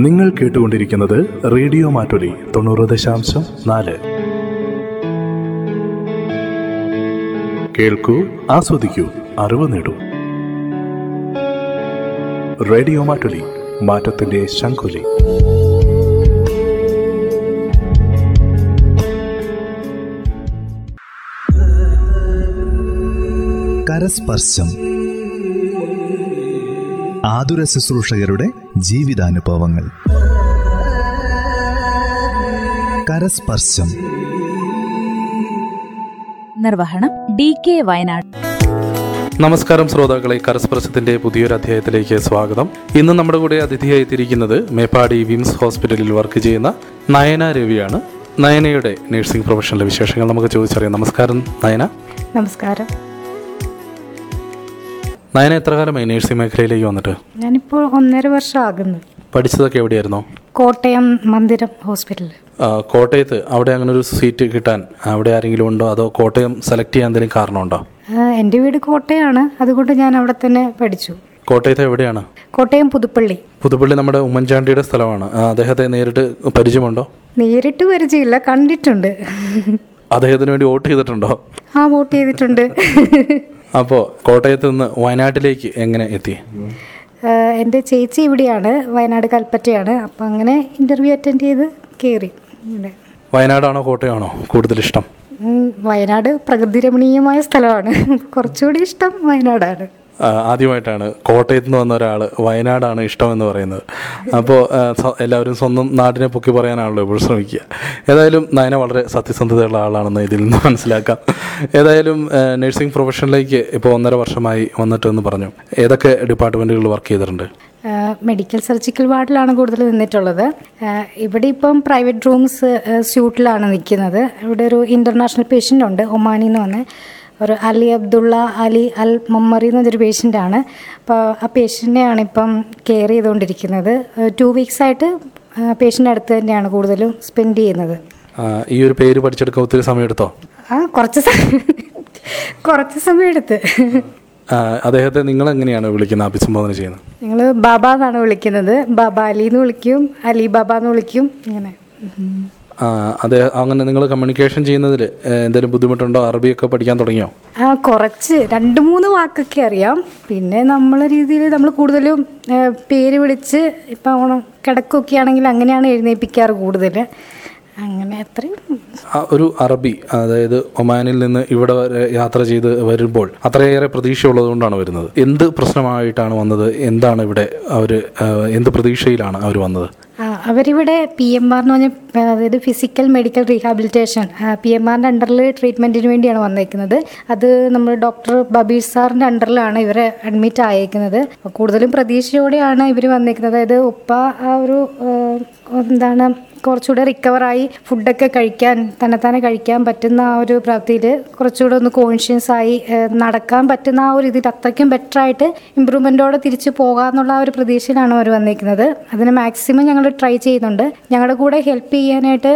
നിങ്ങൾ കേട്ടുകൊണ്ടിരിക്കുന്നത് റേഡിയോ മാറ്റൊലി തൊണ്ണൂറ് ദശാംശം നാല്. കേൾക്കൂ ആസ്വദിക്കൂ അറിവ് നേടൂ. റേഡിയോ മാറ്റൊലി മാറ്റത്തിന്റെ ശംഖുലി. കരസ്പർശം. ആതുര ശുശ്രൂഷകരുടെ ജീവിതാനുഭവങ്ങൾ. കരസ്പർശം. നിർവഹണം ഡി കെ വയനാട്. നമസ്കാരം ശ്രോതാക്കളെ കരസ്പർശത്തിന്റെ പുതിയൊരു അധ്യായത്തിലേക്ക് സ്വാഗതം. ഇന്ന് നമ്മുടെ കൂടെ അതിഥിയായി തിരിക്കുന്നത് മേപ്പാടി വിംസ് ഹോസ്പിറ്റലിൽ വർക്ക് ചെയ്യുന്ന നയന രവിയാണ്. നയനയുടെ നഴ്സിംഗ് പ്രൊഫഷനിലെ വിശേഷങ്ങൾ നമുക്ക് ചോദിച്ചറിയാം. നമസ്കാരം നയന. നമസ്കാരം. നയന എത്ര കാലമായി നഴ്സിംഗ് മേഖലയിലേക്ക് വന്നിട്ട്? ഞാനിപ്പോൾ ഒന്നര വർഷം ആകുന്നു പഠിച്ചതൊക്കെ എവിടെയായിരുന്നു? കോട്ടയം മന്ദിരം ഹോസ്പിറ്റലിൽ കോട്ടയത്ത് അവിടെ അങ്ങനെ ഒരു സീറ്റ് കിട്ടാൻ അവിടെ ആരെങ്കിലും ഉണ്ടോ? അതോ കോട്ടയം സെലക്ട് ചെയ്യാൻ എന്തെങ്കിലും കാരണമുണ്ടോ? എന്റെ വീട് കോട്ടയമാണ്. അതുകൊണ്ട് ഞാൻ അവിടെ തന്നെ പഠിച്ചു. കോട്ടയത്ത് എവിടെയാണ്? കോട്ടയം പുതുപ്പള്ളി. പുതുപ്പള്ളി നമ്മുടെ ഉമ്മൻചാണ്ടിയുടെ സ്ഥലമാണ്. അദ്ദേഹത്തെ നേരിട്ട് പരിചയമുണ്ടോ? നേരിട്ട് പരിചയമില്ല കണ്ടിട്ടുണ്ട്. അദ്ദേഹത്തിന് വേണ്ടി വോട്ട് ചെയ്തിട്ടുണ്ടോ? ആ വോട്ട് ചെയ്തിട്ടുണ്ട്. അപ്പോൾ കോട്ടയത്ത് നിന്ന് വയനാട്ടിലേക്ക് എങ്ങനെ എത്തി? എന്റെ ചേച്ചി ഇവിടെയാണ് വയനാട് കൽപ്പറ്റയാണ്. അപ്പോൾ അങ്ങനെ ഇന്റർവ്യൂ അറ്റൻഡ് ചെയ്ത് കയറി ഇവിടെ. വയനാടാണോ കോട്ടയാണോ കൂടുതൽ ഇഷ്ടം? വയനാട് പ്രകൃതി രമണീയമായ സ്ഥലമാണ്. കുറച്ചുകൂടി ഇഷ്ടം വയനാടാണ്. ആദ്യമായിട്ടാണ്. കോട്ടയത്ത് നിന്ന് വന്ന ഒരാൾ വയനാടാണ് ഇഷ്ടമെന്ന് പറയുന്നത്. അപ്പോൾ എല്ലാവരും സ്വന്തം നാടിനെ പൊക്കി പറയാനാണല്ലോ ഇപ്പോൾ ശ്രമിക്കുക. ഏതായാലും നയന വളരെ സത്യസന്ധതയുള്ള ആളാണെന്ന് ഇതിൽ നിന്ന് മനസ്സിലാക്കാം. ഏതായാലും നഴ്സിംഗ് പ്രൊഫഷനിലേക്ക് ഇപ്പോൾ ഒന്നര വർഷമായി വന്നിട്ടെന്ന് പറഞ്ഞു. ഏതൊക്കെ ഡിപ്പാർട്ട്മെന്റുകളിൽ വർക്ക് ചെയ്തിട്ടുണ്ട്? മെഡിക്കൽ സർജിക്കൽ വാർഡിലാണ് കൂടുതൽ നിന്നിട്ടുള്ളത്. ഇവിടെ ഇപ്പം പ്രൈവറ്റ് റൂംസ് സ്യൂട്ടിലാണ് നിൽക്കുന്നത്. ഇവിടെ ഒരു ഇന്റർനാഷണൽ പേഷ്യന്റ് ഉണ്ട് ഒമാനിന്ന് നിന്ന് വന്ന്. ഒരു അലി അബ്ദുള്ള അലി അൽ മമ്മറി എന്ന് പറഞ്ഞൊരു പേഷ്യന്റാണ് അപ്പോൾ ആ പേഷ്യന്റിനെയാണ് ഇപ്പം കെയർ ചെയ്തുകൊണ്ടിരിക്കുന്നത്. ടു വീക്സ് ആയിട്ട് പേഷ്യന്റെ അടുത്ത് തന്നെയാണ് കൂടുതലും സ്പെൻഡ് ചെയ്യുന്നത്. ഈ ഒരു പേര് പഠിച്ചെടുക്കാൻ ഒത്തിരി സമയം എടുത്തോ ആ കുറച്ച് കുറച്ച് സമയം എടുത്ത് അദ്ദേഹത്തെ നിങ്ങൾ എങ്ങനെയാണ് വിളിക്കുന്നത് അഭിസംബോധന ചെയ്യുന്നത്? ഞങ്ങൾ ബാബ എന്നാണ് വിളിക്കുന്നത്. ബാബ അലി എന്ന് വിളിക്കും അലി ബാബ എന്ന് വിളിക്കും ഇങ്ങനെ. അതെ അങ്ങനെ നിങ്ങൾ കമ്മ്യൂണിക്കേഷൻ ചെയ്യുന്നതിൽ എന്തെങ്കിലും ബുദ്ധിമുട്ടുണ്ടോ? അറബിയൊക്കെ പഠിക്കാൻ തുടങ്ങിയോ? ആ കുറച്ച് രണ്ട് മൂന്ന് വാക്കൊക്കെ അറിയാം. പിന്നെ നമ്മളെ രീതിയിൽ നമ്മൾ കൂടുതലും പേര് വിളിച്ച് ഇപ്പം ഓണം കിടക്കൊക്കെ ആണെങ്കിൽ അങ്ങനെയാണ് എഴുന്നേൽപ്പിക്കാറ് കൂടുതൽ അങ്ങനെ അത്രയും. ഒരു അറബി അതായത് ഒമാനിൽ നിന്ന് ഇവിടെ വരെ യാത്ര ചെയ്ത് വരുമ്പോൾ അത്രയേറെ പ്രതീക്ഷയുള്ളതുകൊണ്ടാണ് വരുന്നത്. എന്ത് പ്രശ്നമായിട്ടാണ് വന്നത്? എന്താണ് ഇവിടെ അവർ എന്ത് പ്രതീക്ഷയിലാണ് അവർ വന്നത്? അവരിവിടെ പി എം ആർ എന്ന് പറഞ്ഞ അതായത് physical medical rehabilitation P M ആറിന്റെ അണ്ടറിൽ ട്രീറ്റ്മെന്റിന് വേണ്ടിയാണ് വന്നേക്കുന്നത്. അത് നമ്മൾ ഡോക്ടർ ബബീർ സാറിന്റെ അണ്ടറിലാണ് ഇവരെ അഡ്മിറ്റ് ആയേക്കുന്നത്. കൂടുതലും പ്രതീക്ഷയോടെയാണ് ഇവർ വന്നേക്കുന്നത്. അതായത് ഉപ്പ ആ ഒരു എന്താണ് കുറച്ചുകൂടെ റിക്കവറായി ഫുഡൊക്കെ കഴിക്കാൻ തന്നെത്താനെ കഴിക്കാൻ പറ്റുന്ന ആ ഒരു പ്രാപ്തിയിൽ കുറച്ചുകൂടെ ഒന്ന് കോൺഷ്യസ് ആയി നടക്കാൻ പറ്റുന്ന ആ ഒരു ഇതിൽ അത്രയ്ക്കും ബെറ്റർ ആയിട്ട് ഇമ്പ്രൂവ്മെന്റോടെ തിരിച്ചു പോകാമെന്നുള്ള ആ ഒരു പ്രതീക്ഷയിലാണ് അവർ വന്നിരിക്കുന്നത്. അതിന് മാക്സിമം ഞങ്ങൾ ട്രൈ ചെയ്യുന്നുണ്ട്. ഞങ്ങളുടെ കൂടെ ഹെൽപ്പ് ചെയ്യാനായിട്ട്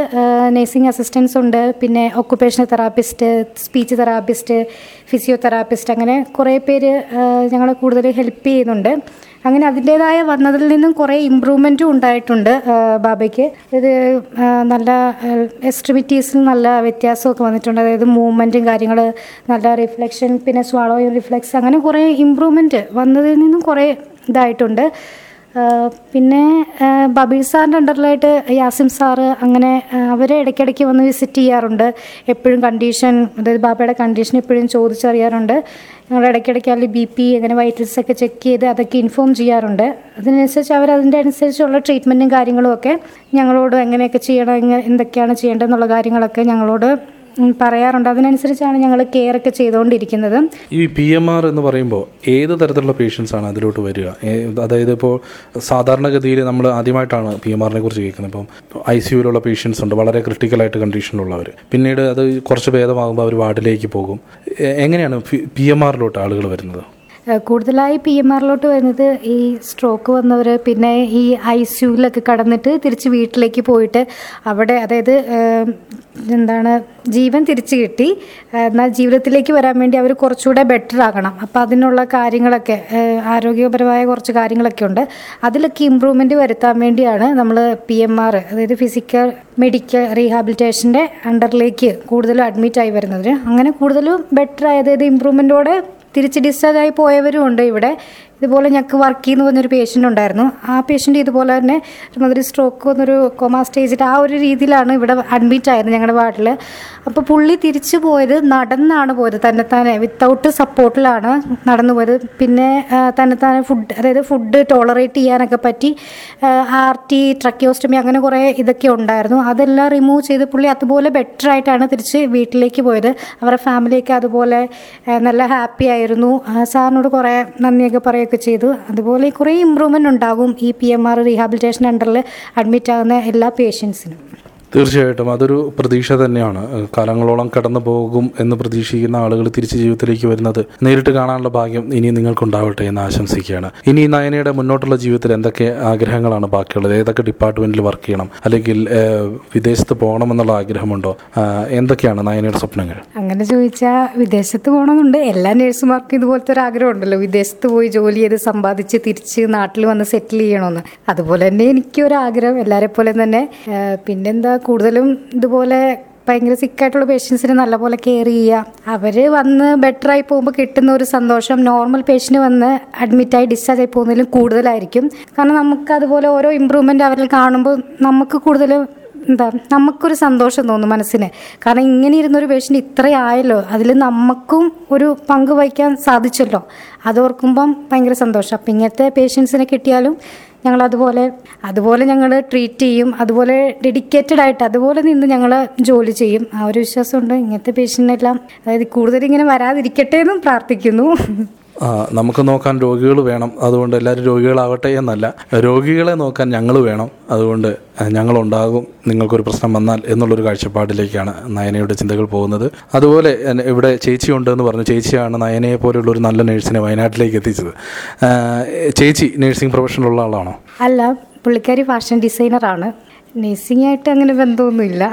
നേഴ്സിംഗ് അസിസ്റ്റൻസ് ഉണ്ട്. പിന്നെ occupational therapist speech therapist physiotherapist അങ്ങനെ കുറേ പേര് ഞങ്ങളെ കൂടുതൽ ഹെൽപ്പ് ചെയ്യുന്നുണ്ട്. അങ്ങനെ അതിന്റേതായ വന്നതിൽ നിന്നും കുറേ ഇമ്പ്രൂവ്മെന്റും ഉണ്ടായിട്ടുണ്ട് ബാബയ്ക്ക്. ഇത് നല്ല എക്സ്ട്രിമിറ്റീസിൽ നല്ല വ്യത്യാസമൊക്കെ വന്നിട്ടുണ്ട്. അതായത് മൂവ്മെന്റും കാര്യങ്ങൾ നല്ല റിഫ്ലക്ഷൻ പിന്നെ സ്വാളോയും റിഫ്ലക്സ് അങ്ങനെ കുറേ ഇമ്പ്രൂവ്മെന്റ് വന്നതിൽ നിന്നും കുറേ ഇതായിട്ടുണ്ട്. പിന്നെ ബബീൽ സാറിന്റെ അണ്ടറിലായിട്ട് യാസിം സാറ് അങ്ങനെ അവരെ ഇടയ്ക്കിടയ്ക്ക് വന്ന് വിസിറ്റ് ചെയ്യാറുണ്ട്. എപ്പോഴും കണ്ടീഷൻ അതായത് ബാബയുടെ കണ്ടീഷൻ എപ്പോഴും ചോദിച്ചറിയാറുണ്ട്. ഞങ്ങൾ ഇടയ്ക്കിടയ്ക്ക് അല്ലെങ്കിൽ ബി പി അങ്ങനെ വൈറ്റൽസ് ഒക്കെ ചെക്ക് ചെയ്ത് അതൊക്കെ ഇൻഫോം ചെയ്യാറുണ്ട്. അതിനനുസരിച്ച് അവർ അതിന്റെ അനുസരിച്ചുള്ള ട്രീറ്റ്മെന്റും കാര്യങ്ങളും ഒക്കെ ഞങ്ങളോട് എങ്ങനെയൊക്കെ ചെയ്യണം എന്തൊക്കെയാണ് ചെയ്യേണ്ടതെന്നുള്ള കാര്യങ്ങളൊക്കെ ഞങ്ങളോട് പറയാറുണ്ട്. അതിനനുസരിച്ചാണ് ഞങ്ങൾ കെയർ ഒക്കെ ചെയ്തുകൊണ്ടിരിക്കുന്നത് ഈ പി എം ആർ എന്ന് പറയുമ്പോൾ ഏത് തരത്തിലുള്ള പേഷ്യൻസ് ആണ് അതിലോട്ട് വരിക? അതായത് ഇപ്പോൾ സാധാരണഗതിയിൽ നമ്മൾ ആദ്യമായിട്ടാണ് പി എം ആറിനെ കുറിച്ച് കേൾക്കുന്നത്. ഇപ്പം ഐ സി യുവിലുള്ള പേഷ്യൻസ് ഉണ്ട്. വളരെ ക്രിട്ടിക്കലായിട്ട് കണ്ടീഷനിലുള്ളവർ പിന്നീട് അത് കുറച്ച് ഭേദമാകുമ്പോൾ അവർ വാർഡിലേക്ക് പോകും. എങ്ങനെയാണ് പി എം ആറിലോട്ട് ആളുകൾ വരുന്നത്? കൂടുതലായി പി എം ആറിലോട്ട് വരുന്നത് ഈ സ്ട്രോക്ക് വന്നവർ പിന്നെ ഈ ഐ സിയുലൊക്കെ കടന്നിട്ട് തിരിച്ച് വീട്ടിലേക്ക് പോയിട്ട് അവിടെ അതായത് എന്താണ് ജീവൻ തിരിച്ചു കിട്ടി. എന്നാൽ ജീവിതത്തിലേക്ക് വരാൻ വേണ്ടി അവർ കുറച്ചുകൂടെ ബെറ്റർ ആകണം. അപ്പോൾ അതിനുള്ള കാര്യങ്ങളൊക്കെ ആരോഗ്യപരമായ കുറച്ച് കാര്യങ്ങളൊക്കെ ഉണ്ട്. അതിലൊക്കെ ഇമ്പ്രൂവ്മെന്റ് വരുത്താൻ വേണ്ടിയാണ് നമ്മൾ പി എം ആർ അതായത് ഫിസിക്കൽ മെഡിക്കൽ റീഹാബിലിറ്റേഷന്റെ അണ്ടറിലേക്ക് കൂടുതലും അഡ്മിറ്റ് ആയി വരുന്നത്. അങ്ങനെ കൂടുതലും ബെറ്റർ അതായത് ഇമ്പ്രൂവ്മെന്റോടെ തിരിച്ച് ഡിസ്ചാർജ് ആയി പോയവരും ഉണ്ട് ഇവിടെ. ഇതുപോലെ ഞങ്ങൾക്ക് വർക്ക് ചെയ്യുന്ന പറഞ്ഞൊരു പേഷ്യന്റ് ഉണ്ടായിരുന്നു. ആ പേഷ്യന്റ് ഇതുപോലെ തന്നെ ഒരുമാതിരി സ്ട്രോക്ക് വന്നൊരു കൊമ സ്റ്റേജിൽ ആ ഒരു രീതിയിലാണ് ഇവിടെ അഡ്മിറ്റ് ആയത് ഞങ്ങളുടെ വാർഡിൽ അപ്പോൾ പുള്ളി തിരിച്ചു പോയത് നടന്നാണ് പോയത്. തന്നെത്താനെ വിത്തൗട്ട് സപ്പോർട്ടിലാണ് നടന്നു പോയത്. പിന്നെ തന്നെത്താനെ ഫുഡ് അതായത് ഫുഡ് ടോളറേറ്റ് ചെയ്യാനൊക്കെ പറ്റി ആർ ടി ട്രക്കിയോസ്റ്റമി അങ്ങനെ കുറേ ഇതൊക്കെ ഉണ്ടായിരുന്നു. അതെല്ലാം റിമൂവ് ചെയ്ത് പുള്ളി അതുപോലെ ബെറ്റർ ആയിട്ടാണ് തിരിച്ച് വീട്ടിലേക്ക് പോയത്. അവരുടെ ഫാമിലിയൊക്കെ അതുപോലെ നല്ല ഹാപ്പി ആയിരുന്നു. സാറിനോട് കുറേ നന്ദിയൊക്കെ പറയുകയൊക്കെ ചെയ്തു. അതുപോലെ കുറേ ഇമ്പ്രൂവ്മെന്റ് ഉണ്ടാകും ഈ പി എം ആർ റീഹാബിലിറ്റേഷൻ സെന്ററിൽ അഡ്മിറ്റ് ആകുന്ന എല്ലാ പേഷ്യൻസിനും തീർച്ചയായിട്ടും അതൊരു പ്രതീക്ഷ തന്നെയാണ്. കാലങ്ങളോളം കടന്നു പോകും എന്ന് പ്രതീക്ഷിക്കുന്ന ആളുകൾ തിരിച്ച് ജീവിതത്തിലേക്ക് വരുന്നത് നേരിട്ട് കാണാനുള്ള ഭാഗ്യം ഇനി നിങ്ങൾക്കുണ്ടാവട്ടെ എന്ന് ആശംസിക്കുകയാണ്. ഇനി നയനയുടെ മുന്നോട്ടുള്ള ജീവിതത്തിൽ എന്തൊക്കെ ആഗ്രഹങ്ങളാണ് ബാക്കിയുള്ളത്? ഏതൊക്കെ ഡിപ്പാർട്ട്മെന്റിൽ വർക്ക് ചെയ്യണം? അല്ലെങ്കിൽ വിദേശത്ത് പോകണമെന്നുള്ള ആഗ്രഹമുണ്ടോ? എന്തൊക്കെയാണ് നയനയുടെ സ്വപ്നങ്ങൾ? അങ്ങനെ ചോദിച്ചാൽ വിദേശത്ത് പോകണമെന്നുണ്ട്. എല്ലാ നേഴ്സുമാർക്കും ഇതുപോലത്തെ ഒരു ആഗ്രഹം ഉണ്ടല്ലോ. വിദേശത്ത് പോയി ജോലി ചെയ്ത് സമ്പാദിച്ച് തിരിച്ച് നാട്ടിൽ വന്ന് സെറ്റിൽ ചെയ്യണമെന്ന്. അതുപോലെ തന്നെ എനിക്കൊരു ആഗ്രഹം എല്ലാവരെ പോലെ തന്നെ പിന്നെന്താ കൂടുതലും ഇതുപോലെ ഭയങ്കര സിക്കായിട്ടുള്ള പേഷ്യൻസിന് നല്ലപോലെ കെയർ ചെയ്യുക. അവർ വന്ന് ബെറ്റർ ആയി പോകുമ്പോൾ കിട്ടുന്ന ഒരു സന്തോഷം നോർമൽ പേഷ്യന്റ് വന്ന് അഡ്മിറ്റായി ഡിസ്ചാർജ് ആയി പോകുന്നതിലും കൂടുതലായിരിക്കും. കാരണം നമുക്ക് അതുപോലെ ഓരോ ഇമ്പ്രൂവ്മെന്റ് അവരിൽ കാണുമ്പോൾ നമുക്ക് കൂടുതലും എന്താ നമുക്കൊരു സന്തോഷം തോന്നും മനസ്സിന്. കാരണം ഇങ്ങനെ ഇരുന്നൊരു പേഷ്യന്റ് ഇത്രയായല്ലോ അതിൽ നമുക്കും ഒരു പങ്ക് വഹിക്കാൻ സാധിച്ചല്ലോ. അതോർക്കുമ്പം ഭയങ്കര സന്തോഷം. അപ്പം ഇങ്ങനത്തെ പേഷ്യൻസിനെ കിട്ടിയാലും ഞങ്ങൾ അതുപോലെ അതുപോലെ ഞങ്ങൾ ട്രീറ്റ് ചെയ്യും അതുപോലെ ഡെഡിക്കേറ്റഡ് ആയിട്ട് അതുപോലെ നിന്ന് ഞങ്ങൾ ജോലി ചെയ്യും. ആ ഒരു വിശ്വാസമുണ്ട് ഇങ്ങനത്തെ പേഷ്യന്റിനെല്ലാം അതായത് കൂടുതൽ ഇങ്ങനെ വരാതിരിക്കട്ടെ എന്നും പ്രാർത്ഥിക്കുന്നു. നമുക്ക് നോക്കാൻ രോഗികൾ വേണം. അതുകൊണ്ട് എല്ലാവരും രോഗികളാവട്ടെ എന്നല്ല. രോഗികളെ നോക്കാൻ ഞങ്ങൾ വേണം. അതുകൊണ്ട് ഞങ്ങളുണ്ടാകും. നിങ്ങൾക്കൊരു പ്രശ്നം വന്നാൽ എന്നുള്ളൊരു കാഴ്ചപ്പാടിലേക്കാണ് നയനയുടെ ചിന്തകൾ പോകുന്നത്. അതുപോലെ ഇവിടെ ചേച്ചി ഉണ്ടെന്ന് പറഞ്ഞു. ചേച്ചിയാണ് നയനയെ പോലെയുള്ള ഒരു നല്ല നേഴ്സിനെ വയനാട്ടിലേക്ക് എത്തിച്ചത്. ചേച്ചി നേഴ്സിംഗ് പ്രൊഫഷനിലുള്ള ആളാണോ? അല്ല പുള്ളിക്കാരി ഫാഷൻ ഡിസൈനറാണ്. നേഴ്സിംഗ് ആയിട്ട് അങ്ങനെ ബന്ധമൊന്നുമില്ല.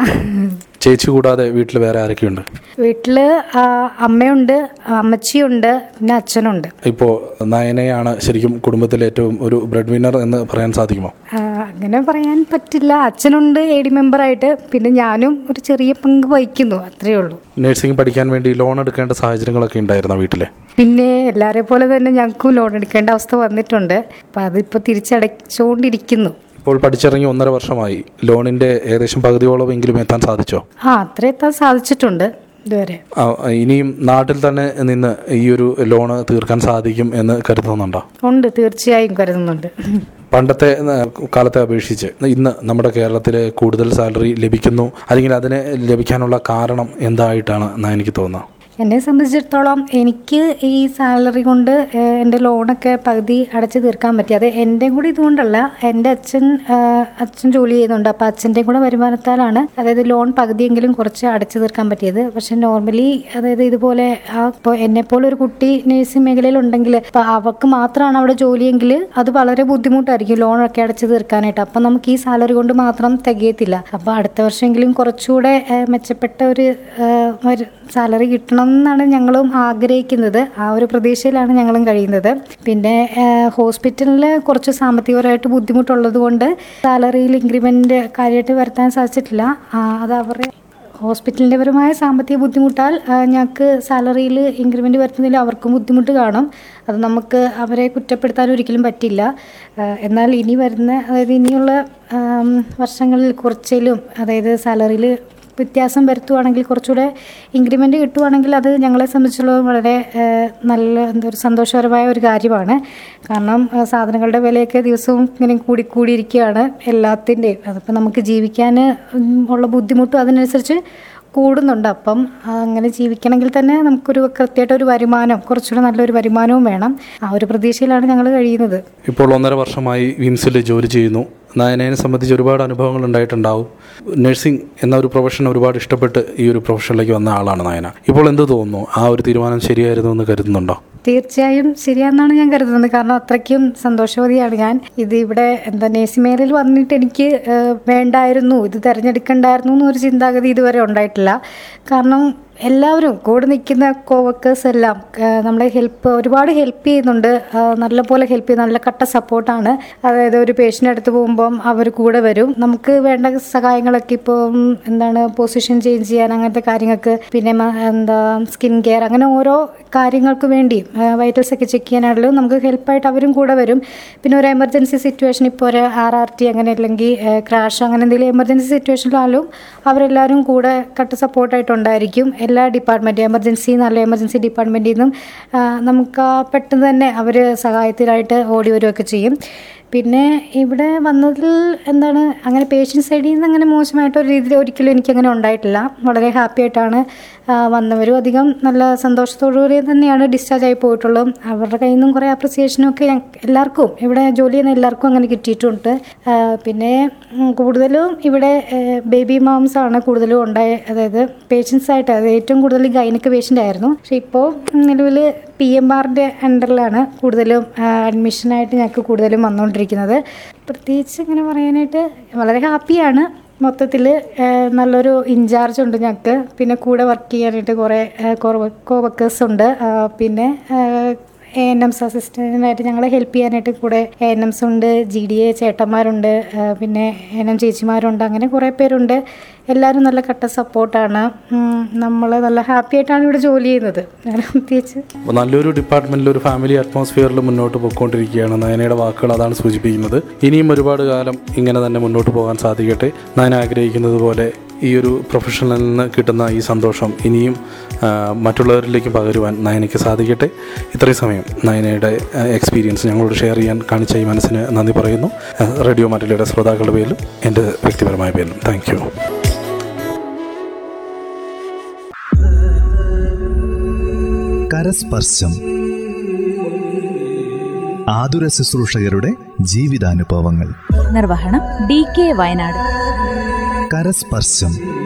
ചേച്ചി കൂടാതെ വീട്ടിൽ വേറെ ആരൊക്കെയുണ്ട്? വീട്ടിൽ അമ്മയുണ്ട് അമ്മച്ചിയുണ്ട് പിന്നെ അച്ഛനുണ്ട്. ഇപ്പോ നയനയാണ് ശരിക്കും കുടുംബത്തിലെ ഏറ്റവും ഒരു ബ്രെഡ് വിന്നർ എന്ന് പറയാൻ സാധിക്കുമോ? അങ്ങനെ പറയാൻ പറ്റില്ല. അച്ഛനുണ്ട് എ ഡി മെമ്പറായിട്ട് പിന്നെ ഞാനും ഒരു ചെറിയ പങ്ക് വഹിക്കുന്നു അത്രയേ ഉള്ളൂ. നഴ്സിംഗ് പഠിക്കാൻ വേണ്ടി ലോൺ എടുക്കേണ്ട സാഹചര്യങ്ങളൊക്കെ ഉണ്ടായിരുന്നു വീട്ടിലെ? പിന്നെ എല്ലാവരെ പോലെ തന്നെ ഞങ്ങൾക്കും ലോൺ എടുക്കേണ്ട അവസ്ഥ വന്നിട്ടുണ്ട്. അപ്പം അതിപ്പോൾ തിരിച്ചടച്ചുകൊണ്ടിരിക്കുന്നു ഇപ്പോൾ പഠിച്ചിറങ്ങി ഒന്നര വർഷമായി. ലോണിന്റെ ഏകദേശം പകുതിയോളം എങ്കിലും എത്താൻ സാധിച്ചോ? ആ അത്ര എത്താൻ സാധിച്ചിട്ടുണ്ട് ഇതുവരെ. ആ, ഇനിയും നാട്ടിൽ തന്നെ നിന്ന് ഈ ഒരു ലോണ് തീർക്കാൻ സാധിക്കും എന്ന് കരുതുന്നുണ്ടോ? ഉണ്ട് തീർച്ചയായും കരുതുന്നുണ്ട്. പണ്ടത്തെ ആ, കാലത്തെ അപേക്ഷിച്ച് ഇന്ന് നമ്മുടെ കേരളത്തിൽ കൂടുതൽ സാലറി ലഭിക്കുന്നു. അല്ലെങ്കിൽ അതിന് ലഭിക്കാനുള്ള കാരണം എന്തായിട്ടാണ് എന്നാ എനിക്ക് തോന്നുന്നത്? എന്നെ സംബന്ധിച്ചിടത്തോളം എനിക്ക് ഈ സാലറി കൊണ്ട് എന്റെ ലോണൊക്കെ പകുതി അടച്ചു തീർക്കാൻ പറ്റി. അത് എന്റെ കൂടി ഇതുകൊണ്ടല്ല എന്റെ അച്ഛൻ അച്ഛൻ ജോലി ചെയ്യുന്നുണ്ട്. അപ്പോൾ അച്ഛന്റെയും കൂടെ വരുമാനത്താലാണ് അതായത് ലോൺ പകുതിയെങ്കിലും കുറച്ച് അടച്ചു തീർക്കാൻ പറ്റിയത്. പക്ഷെ നോർമലി അതായത് ഇതുപോലെ ആ ഇപ്പോൾ എന്നെപ്പോലെ ഒരു കുട്ടി നേഴ്സിംഗ് മേഖലയിൽ ഉണ്ടെങ്കിൽ അപ്പോൾ അവർക്ക് മാത്രമാണ് അവിടെ ജോലിയെങ്കിൽ അത് വളരെ ബുദ്ധിമുട്ടായിരിക്കും ലോണൊക്കെ അടച്ചു തീർക്കാനായിട്ട്. അപ്പം നമുക്ക് ഈ സാലറി കൊണ്ട് മാത്രം തികയത്തില്ല. അപ്പോൾ അടുത്ത വർഷമെങ്കിലും കുറച്ചുകൂടെ മെച്ചപ്പെട്ട ഒരു സാലറി കിട്ടണം എന്നാണ് ഞങ്ങളും ആഗ്രഹിക്കുന്നത് ആ ഒരു പ്രതീക്ഷയിലാണ് ഞങ്ങളും കഴിയുന്നത്. പിന്നെ ഹോസ്പിറ്റലിൽ കുറച്ച് സാമ്പത്തികപരമായിട്ട് ബുദ്ധിമുട്ടുള്ളത് കൊണ്ട് സാലറിയിൽ ഇൻക്രിമെന്റ് കാര്യമായിട്ട് വരുത്താൻ സാധിച്ചിട്ടില്ല. അത് അവരുടെ ഹോസ്പിറ്റലിന്റെ പരമായ സാമ്പത്തിക ബുദ്ധിമുട്ടാൽ ഞങ്ങൾക്ക് സാലറിയിൽ ഇൻക്രിമെന്റ് വരുത്തുന്നതിൽ അവർക്കും ബുദ്ധിമുട്ട് കാണും. അത് നമുക്ക് അവരെ കുറ്റപ്പെടുത്താൻ ഒരിക്കലും പറ്റില്ല. എന്നാൽ ഇനി വരുന്ന അതായത് ഇനിയുള്ള വർഷങ്ങളിൽ കുറച്ചിലും അതായത് സാലറിയിൽ വ്യത്യാസം വരുത്തുവാണെങ്കിൽ കുറച്ചുകൂടെ ഇൻക്രിമെന്റ് കിട്ടുവാണെങ്കിൽ അത് ഞങ്ങളെ സംബന്ധിച്ചുള്ളത് വളരെ നല്ല എന്താ ഒരു സന്തോഷകരമായ ഒരു കാര്യമാണ്. കാരണം സാധനങ്ങളുടെ വിലയൊക്കെ ദിവസവും ഇങ്ങനെ കൂടിക്കൂടിയിരിക്കുകയാണ് എല്ലാത്തിന്റെയും. അതിപ്പോൾ നമുക്ക് ജീവിക്കാൻ ഉള്ള ബുദ്ധിമുട്ടും അതിനനുസരിച്ച് കൂടുന്നുണ്ട്. അപ്പം അങ്ങനെ ജീവിക്കണമെങ്കിൽ തന്നെ നമുക്കൊരു കൃത്യമായിട്ട് ഒരു വരുമാനം കുറച്ചുകൂടെ നല്ലൊരു വരുമാനവും വേണം. ആ ഒരു പ്രതീക്ഷയിലാണ് ഞങ്ങൾ കഴിയുന്നത്. ഇപ്പോൾ ഒന്നര വർഷമായി വിംസിൽ ജോലി ചെയ്യുന്നു. നയനയെ സംബന്ധിച്ച് ഒരുപാട് അനുഭവങ്ങൾ ഉണ്ടായിട്ടുണ്ടാവും. നഴ്സിംഗ് എന്ന ഒരു പ്രൊഫഷൻ ഒരുപാട് ഇഷ്ടപ്പെട്ട് ഈ ഒരു പ്രൊഫഷനിലേക്ക് വന്ന ആളാണ് നയന. ഇപ്പോൾ എന്ത് തോന്നുന്നു? ആ ഒരു തീരുമാനം ശരിയായിരുന്നു എന്ന് കരുതുന്നുണ്ടോ? തീർച്ചയായും ശരിയാണെന്നാണ് ഞാൻ കരുതുന്നത്. കാരണം അത്രയ്ക്കും സന്തോഷവതിയാണ് ഞാൻ. ഇത് ഇവിടെ എന്താ നേഴ്സിമേറിൽ വന്നിട്ട് എനിക്ക് വേണ്ടായിരുന്നു. ഇത് തിരഞ്ഞെടുക്കണ്ടായിരുന്നു എന്നൊരു ചിന്താഗതി ഇതുവരെ ഉണ്ടായിട്ടില്ല. കാരണം എല്ലാവരും കൂടെ നിൽക്കുന്ന കോവർക്കേഴ്സ് എല്ലാം നമ്മളെ ഹെൽപ്പ് ഒരുപാട് ഹെൽപ്പ് ചെയ്യുന്നുണ്ട്. നല്ലപോലെ ഹെൽപ്പ് ചെയ്യുന്ന നല്ല കട്ട സപ്പോർട്ടാണ് അതായത് ഒരു പേഷ്യന്റ് അടുത്ത് പോകുമ്പം അവർ കൂടെ വരും. നമുക്ക് വേണ്ട സഹായങ്ങളൊക്കെ ഇപ്പോൾ എന്താണ് പൊസിഷൻ ചേഞ്ച് ചെയ്യാൻ അങ്ങനത്തെ കാര്യങ്ങൾക്ക് പിന്നെ എന്താ സ്കിൻ കെയർ അങ്ങനെ ഓരോ കാര്യങ്ങൾക്ക് വേണ്ടി വൈറ്റൽസ് ഒക്കെ ചെക്ക് ചെയ്യാനാണെങ്കിലും നമുക്ക് ഹെൽപ്പായിട്ട് അവരും കൂടെ വരും. പിന്നെ ഒരു എമർജൻസി സിറ്റുവേഷൻ ഇപ്പോൾ ഒരു ആർ ആർ ടി അങ്ങനെ അല്ലെങ്കിൽ ക്രാഷ് അങ്ങനെ എന്തെങ്കിലും എമർജൻസി സിറ്റുവേഷനിലാലും അവരെല്ലാവരും കൂടെ കട്ട് സപ്പോർട്ടായിട്ടുണ്ടായിരിക്കും എല്ലാ ഡിപ്പാർട്ട്മെന്റ് എമർജൻസി നല്ല എമർജൻസി ഡിപ്പാർട്ട്മെന്റിൽ നിന്നും നമുക്ക് പെട്ടെന്ന് തന്നെ അവർ സഹായത്തിനായിട്ട് ഓടി വരികയൊക്കെ ചെയ്യും. പിന്നെ ഇവിടെ വന്നതിൽ എന്താണ് അങ്ങനെ പേഷ്യൻസ് സൈഡിൽ നിന്ന് അങ്ങനെ മോശമായിട്ടൊരു രീതിയിൽ ഒരിക്കലും എനിക്കങ്ങനെ ഉണ്ടായിട്ടില്ല. വളരെ ഹാപ്പി ആയിട്ടാണ് വന്നവരും അധികം നല്ല സന്തോഷത്തോടുകൂടി തന്നെയാണ് ഡിസ്ചാർജ് ആയി പോയിട്ടുള്ളത്. അവരുടെ കയ്യിൽ നിന്നും കുറേ അപ്രിസിയേഷനും ഒക്കെ എല്ലാവർക്കും ഇവിടെ ജോലി ചെയ്യുന്ന എല്ലാവർക്കും അങ്ങനെ കിട്ടിയിട്ടുണ്ട്. പിന്നെ കൂടുതലും ഇവിടെ ബേബി മാംസ് ആണ് കൂടുതലും ഉണ്ടായ അതായത് പേഷ്യൻസ് ആയിട്ട് അത് ഏറ്റവും കൂടുതൽ ഗൈനക്ക് പേഷ്യന്റ് ആയിരുന്നു. പക്ഷേ ഇപ്പോൾ നിലവിൽ പി എം ആറിന്റെ അണ്ടറിലാണ് കൂടുതലും അഡ്മിഷനായിട്ട് ഞങ്ങൾക്ക് കൂടുതലും വന്നുകൊണ്ടിരിക്കുന്നത്. പ്രത്യേകിച്ച് ഇങ്ങനെ പറയാനായിട്ട് വളരെ ഹാപ്പിയാണ്. മൊത്തത്തിൽ നല്ലൊരു ഇൻചാർജ് ഉണ്ട് ഞങ്ങൾക്ക്. പിന്നെ കൂടെ വർക്ക് ചെയ്യാനായിട്ട് കുറേ കോ വർക്കേഴ്സ് ഉണ്ട്. പിന്നെ എ എൻ എംസ് അസിസ്റ്റന്റിനായിട്ട് ഞങ്ങളെ ഹെൽപ്പ് ചെയ്യാനായിട്ട് കൂടെ എ എൻ എംസ് ഉണ്ട് ജി ഡി എ ചേട്ടന്മാരുണ്ട് പിന്നെ എൻ എം ചേച്ചിമാരുണ്ട് അങ്ങനെ കുറേ പേരുണ്ട്. എല്ലാവരും നല്ല കട്ട സപ്പോർട്ടാണ് നമ്മൾ നല്ല ഹാപ്പി ആയിട്ടാണ് ഇവിടെ ജോലി ചെയ്യുന്നത്. നല്ലൊരു ഡിപ്പാർട്ട്മെന്റിൽ ഒരു ഫാമിലി അറ്റ്മോസ്ഫിയറിൽ മുന്നോട്ട് പോയിക്കൊണ്ടിരിക്കുകയാണ് നയനയുടെ വാക്കുകൾ അതാണ് സൂചിപ്പിക്കുന്നത്. ഇനിയും ഒരുപാട് കാലം ഇങ്ങനെ തന്നെ മുന്നോട്ട് പോകാൻ സാധിക്കട്ടെ. നയന ആഗ്രഹിക്കുന്നത് പോലെ ഈ ഒരു പ്രൊഫഷനിൽ നിന്ന് കിട്ടുന്ന ഈ സന്തോഷം ഇനിയും മറ്റുള്ളവരിലേക്ക് പകരുവാൻ നയനയ്ക്ക് സാധിക്കട്ടെ. ഇത്രയും സമയം നയനയുടെ എക്സ്പീരിയൻസ് ഞങ്ങളോട് ഷെയർ ചെയ്യാൻ കാണിച്ച ഈ മനസ്സിന് നന്ദി പറയുന്നു. റേഡിയോ മാറ്റിലയുടെ ശ്രോതാക്കളുടെ പേരിലും എന്റെ വ്യക്തിപരമായ പേരിലും. താങ്ക് യു കരസ്പർശം. ആതുര ശുശ്രൂഷകരുടെ ജീവിതാനുഭവങ്ങൾ. നിർവഹണം ഡി കെ വയനാട്. കരസ്പർശം.